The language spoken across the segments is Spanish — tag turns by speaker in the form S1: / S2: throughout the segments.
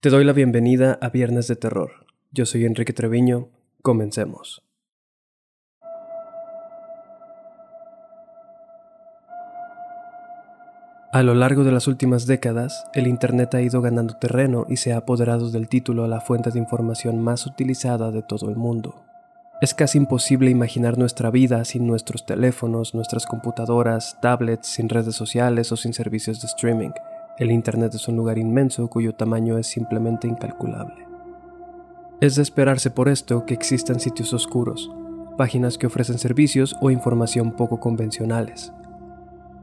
S1: Te doy la bienvenida a Viernes de Terror. Yo soy Enrique Treviño. Comencemos. A lo largo de las últimas décadas, el Internet ha ido ganando terreno y se ha apoderado del título a la fuente de información más utilizada de todo el mundo. Es casi imposible imaginar nuestra vida sin nuestros teléfonos, nuestras computadoras, tablets, sin redes sociales o sin servicios de streaming el Internet es un lugar inmenso cuyo tamaño es simplemente incalculable. Es de esperarse por esto que existan sitios oscuros, páginas que ofrecen servicios o información poco convencionales,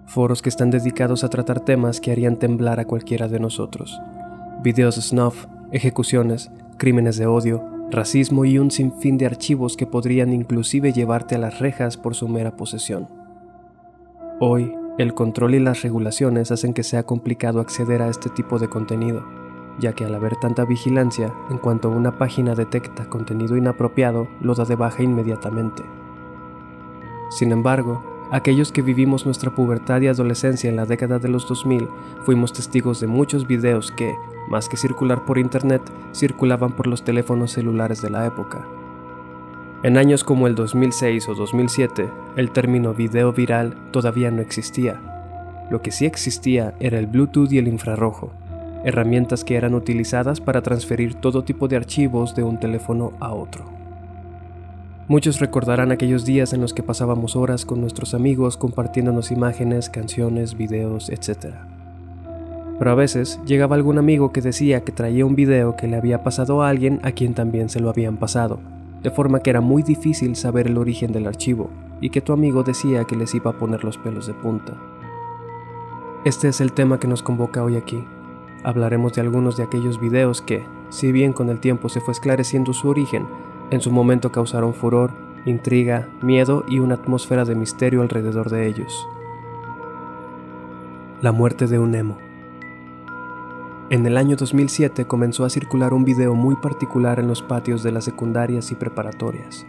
S1: foros que están dedicados a tratar temas que harían temblar a cualquiera de nosotros, videos snuff, ejecuciones, crímenes de odio, racismo y un sinfín de archivos que podrían inclusive llevarte a las rejas por su mera posesión. Hoy, el control y las regulaciones hacen que sea complicado acceder a este tipo de contenido, ya que al haber tanta vigilancia, en cuanto una página detecta contenido inapropiado, lo da de baja inmediatamente. Sin embargo, aquellos que vivimos nuestra pubertad y adolescencia en la década de los 2000 fuimos testigos de muchos videos que, más que circular por internet, circulaban por los teléfonos celulares de la época. En años como el 2006 o 2007, el término video viral todavía no existía. Lo que sí existía era el Bluetooth y el infrarrojo, herramientas que eran utilizadas para transferir todo tipo de archivos de un teléfono a otro. Muchos recordarán aquellos días en los que pasábamos horas con nuestros amigos compartiéndonos imágenes, canciones, videos, etc. Pero a veces llegaba algún amigo que decía que traía un video que le había pasado a alguien a quien también se lo habían pasado, de forma que era muy difícil saber el origen del archivo y que tu amigo decía que les iba a poner los pelos de punta. Este es el tema que nos convoca hoy aquí. Hablaremos de algunos de aquellos videos que, si bien con el tiempo se fue esclareciendo su origen, en su momento causaron furor, intriga, miedo y una atmósfera de misterio alrededor de ellos. La muerte de un emo. En el año 2007 comenzó a circular un video muy particular en los patios de las secundarias y preparatorias.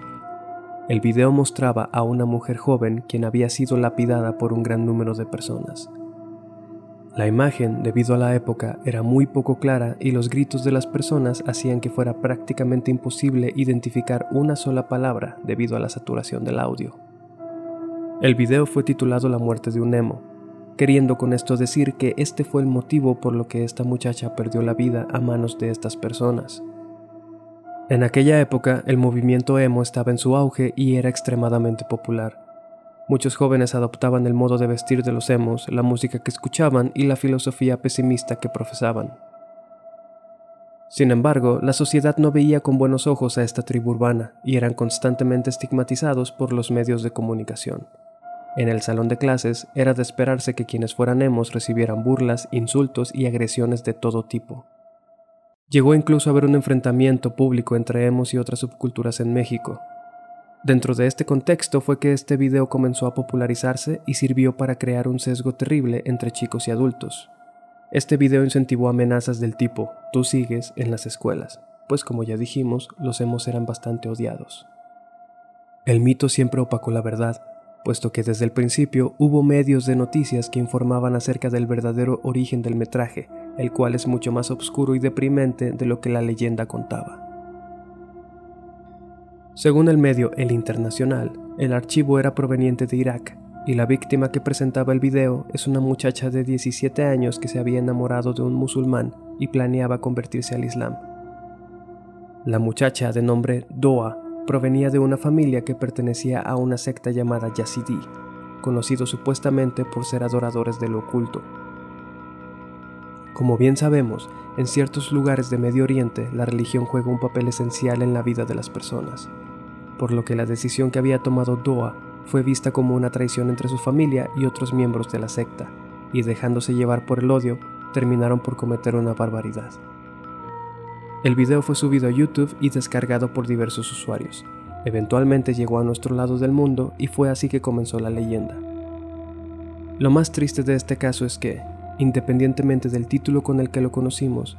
S1: El video mostraba a una mujer joven quien había sido lapidada por un gran número de personas. La imagen, debido a la época, era muy poco clara y los gritos de las personas hacían que fuera prácticamente imposible identificar una sola palabra debido a la saturación del audio. El video fue titulado La muerte de un emo queriendo con esto decir que este fue el motivo por lo que esta muchacha perdió la vida a manos de estas personas. En aquella época el movimiento emo estaba en su auge y era extremadamente popular. Muchos jóvenes adoptaban el modo de vestir de los emos, la música que escuchaban y la filosofía pesimista que profesaban. Sin embargo, la sociedad no veía con buenos ojos a esta tribu urbana y eran constantemente estigmatizados por los medios de comunicación. En el salón de clases era de esperarse que quienes fueran emos recibieran burlas, insultos y agresiones de todo tipo. Llegó incluso a haber un enfrentamiento público entre emos y otras subculturas en México. Dentro de este contexto fue que este video comenzó a popularizarse y sirvió para crear un sesgo terrible entre chicos y adultos. Este video incentivó amenazas del tipo, tú sigues en las escuelas, pues como ya dijimos, los emos eran bastante odiados. El mito siempre opacó la verdad, puesto que desde el principio hubo medios de noticias que informaban acerca del verdadero origen del metraje, el cual es mucho más oscuro y deprimente de lo que la leyenda contaba. Según el medio El Internacional, el archivo era proveniente de Irak, y la víctima que presentaba el video es una muchacha de 17 años que se había enamorado de un musulmán y planeaba convertirse al Islam. La muchacha de nombre Doa provenía de una familia que pertenecía a una secta llamada Yazidi, conocidos supuestamente por ser adoradores de lo oculto. Como bien sabemos, en ciertos lugares de Medio Oriente la religión juega un papel esencial en la vida de las personas, por lo que la decisión que había tomado Doa fue vista como una traición entre su familia y otros miembros de la secta, y dejándose llevar por el odio, terminaron por cometer una barbaridad. El video fue subido a YouTube y descargado por diversos usuarios. Eventualmente llegó a nuestro lado del mundo y fue así que comenzó la leyenda. Lo más triste de este caso es que, independientemente del título con el que lo conocimos,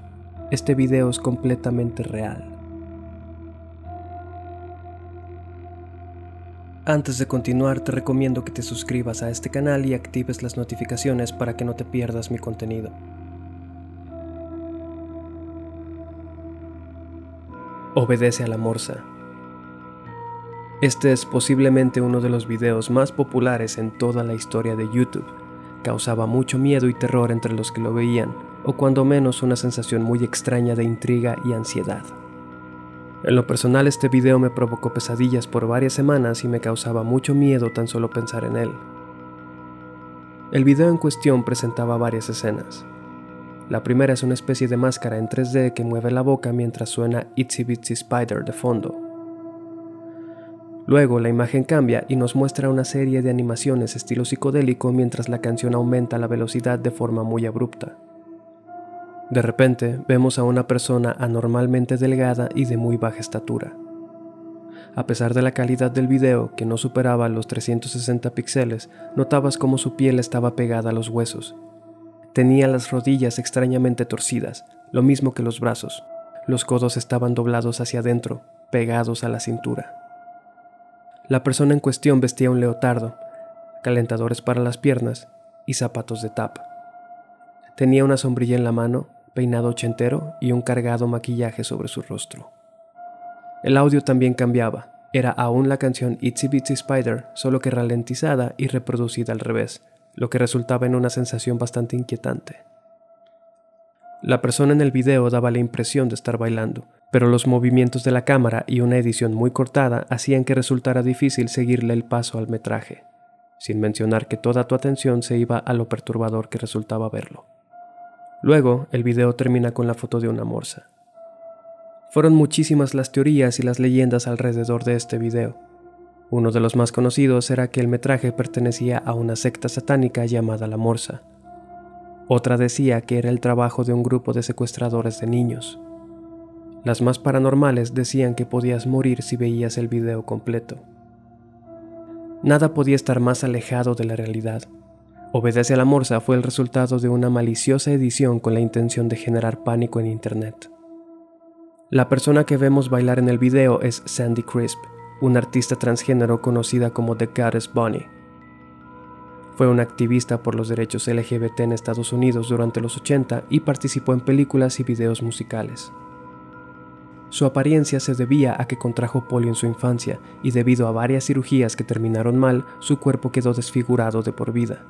S1: este video es completamente real. Antes de continuar te recomiendo que te suscribas a este canal y actives las notificaciones para que no te pierdas mi contenido. Obedece a la morsa. Este es posiblemente uno de los videos más populares en toda la historia de YouTube. Causaba mucho miedo y terror entre los que lo veían, o cuando menos una sensación muy extraña de intriga y ansiedad. En lo personal este video me provocó pesadillas por varias semanas y me causaba mucho miedo tan solo pensar en él. El video en cuestión presentaba varias escenas. La primera es una especie de máscara en 3D que mueve la boca mientras suena Itsy Bitsy Spider de fondo. Luego la imagen cambia y nos muestra una serie de animaciones estilo psicodélico mientras la canción aumenta la velocidad de forma muy abrupta. De repente vemos a una persona anormalmente delgada y de muy baja estatura. A pesar de la calidad del video, que no superaba los 360 píxeles, notabas cómo su piel estaba pegada a los huesos. Tenía las rodillas extrañamente torcidas, lo mismo que los brazos. Los codos estaban doblados hacia adentro, pegados a la cintura. La persona en cuestión vestía un leotardo, calentadores para las piernas y zapatos de tapa. Tenía una sombrilla en la mano, peinado ochentero y un cargado maquillaje sobre su rostro. El audio también cambiaba. Era aún la canción Itsy Bitsy Spider, solo que ralentizada y reproducida al revés, lo que resultaba en una sensación bastante inquietante. La persona en el video daba la impresión de estar bailando, pero los movimientos de la cámara y una edición muy cortada hacían que resultara difícil seguirle el paso al metraje, sin mencionar que toda tu atención se iba a lo perturbador que resultaba verlo. Luego, el video termina con la foto de una morsa. Fueron muchísimas las teorías y las leyendas alrededor de este video. Uno de los más conocidos era que el metraje pertenecía a una secta satánica llamada la Morsa. Otra decía que era el trabajo de un grupo de secuestradores de niños. Las más paranormales decían que podías morir si veías el video completo. Nada podía estar más alejado de la realidad. Obedece a la Morsa fue el resultado de una maliciosa edición con la intención de generar pánico en Internet. La persona que vemos bailar en el video es Sandy Crisp, una artista transgénero conocida como The Goddess Bunny. Fue una activista por los derechos LGBT en Estados Unidos durante los 80 y participó en películas y videos musicales. Su apariencia se debía a que contrajo polio en su infancia y debido a varias cirugías que terminaron mal, su cuerpo quedó desfigurado de por vida.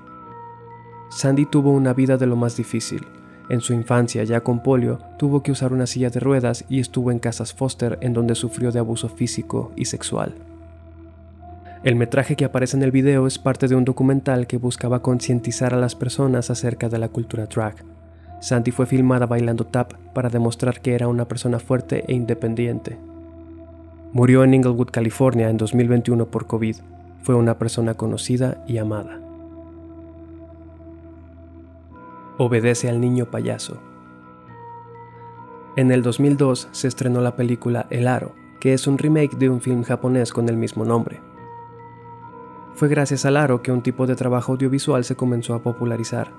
S1: Sandy tuvo una vida de lo más difícil. En su infancia, ya con polio, tuvo que usar una silla de ruedas y estuvo en casas foster en donde sufrió de abuso físico y sexual. El metraje que aparece en el video es parte de un documental que buscaba concientizar a las personas acerca de la cultura drag, Sandy fue filmada bailando tap para demostrar que era una persona fuerte e independiente. Murió en Inglewood, California en 2021 por COVID. Fue una persona conocida y amada. Obedece al niño payaso. En el 2002 se estrenó la película El Aro, que es un remake de un film japonés con el mismo nombre. Fue gracias al aro que un tipo de trabajo audiovisual se comenzó a popularizar,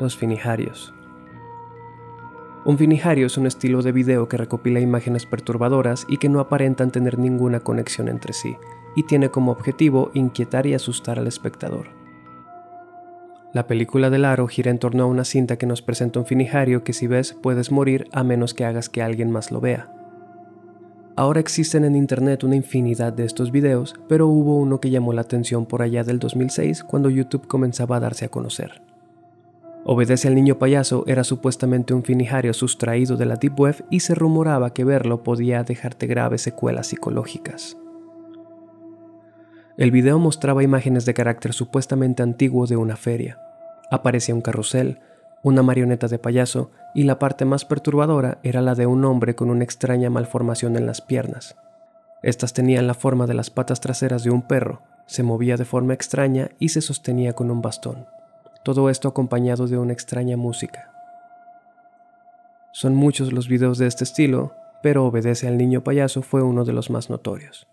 S1: los finijarios. Un vinijario es un estilo de video que recopila imágenes perturbadoras y que no aparentan tener ninguna conexión entre sí, y tiene como objetivo inquietar y asustar al espectador. La película del aro gira en torno a una cinta que nos presenta un finijario que si ves puedes morir a menos que hagas que alguien más lo vea. Ahora existen en internet una infinidad de estos videos, pero hubo uno que llamó la atención por allá del 2006 cuando YouTube comenzaba a darse a conocer. Obedece al niño payaso era supuestamente un finijario sustraído de la Deep Web y se rumoraba que verlo podía dejarte graves secuelas psicológicas. El video mostraba imágenes de carácter supuestamente antiguo de una feria. Aparecía un carrusel, una marioneta de payaso y la parte más perturbadora era la de un hombre con una extraña malformación en las piernas. Estas tenían la forma de las patas traseras de un perro, se movía de forma extraña y se sostenía con un bastón todo esto acompañado de una extraña música. Son muchos los videos de este estilo, pero Obedece al Niño Payaso fue uno de los más notorios.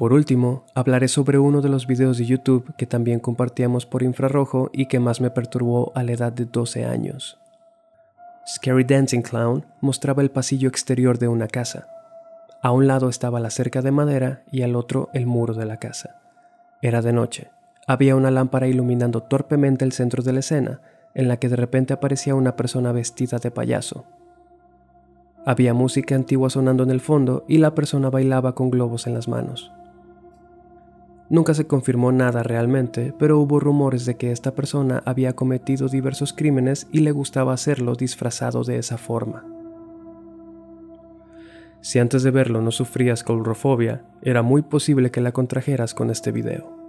S1: Por último, hablaré sobre uno de los videos de YouTube que también compartíamos por infrarrojo y que más me perturbó a la edad de 12 años. Scary Dancing Clown mostraba el pasillo exterior de una casa. A un lado estaba la cerca de madera y al otro el muro de la casa. Era de noche. Había una lámpara iluminando torpemente el centro de la escena, en la que de repente aparecía una persona vestida de payaso. Había música antigua sonando en el fondo y la persona bailaba con globos en las manos. Nunca se confirmó nada realmente, pero hubo rumores de que esta persona había cometido diversos crímenes y le gustaba hacerlo disfrazado de esa forma. Si antes de verlo no sufrías claustrofobia, era muy posible que la contrajeras con este video.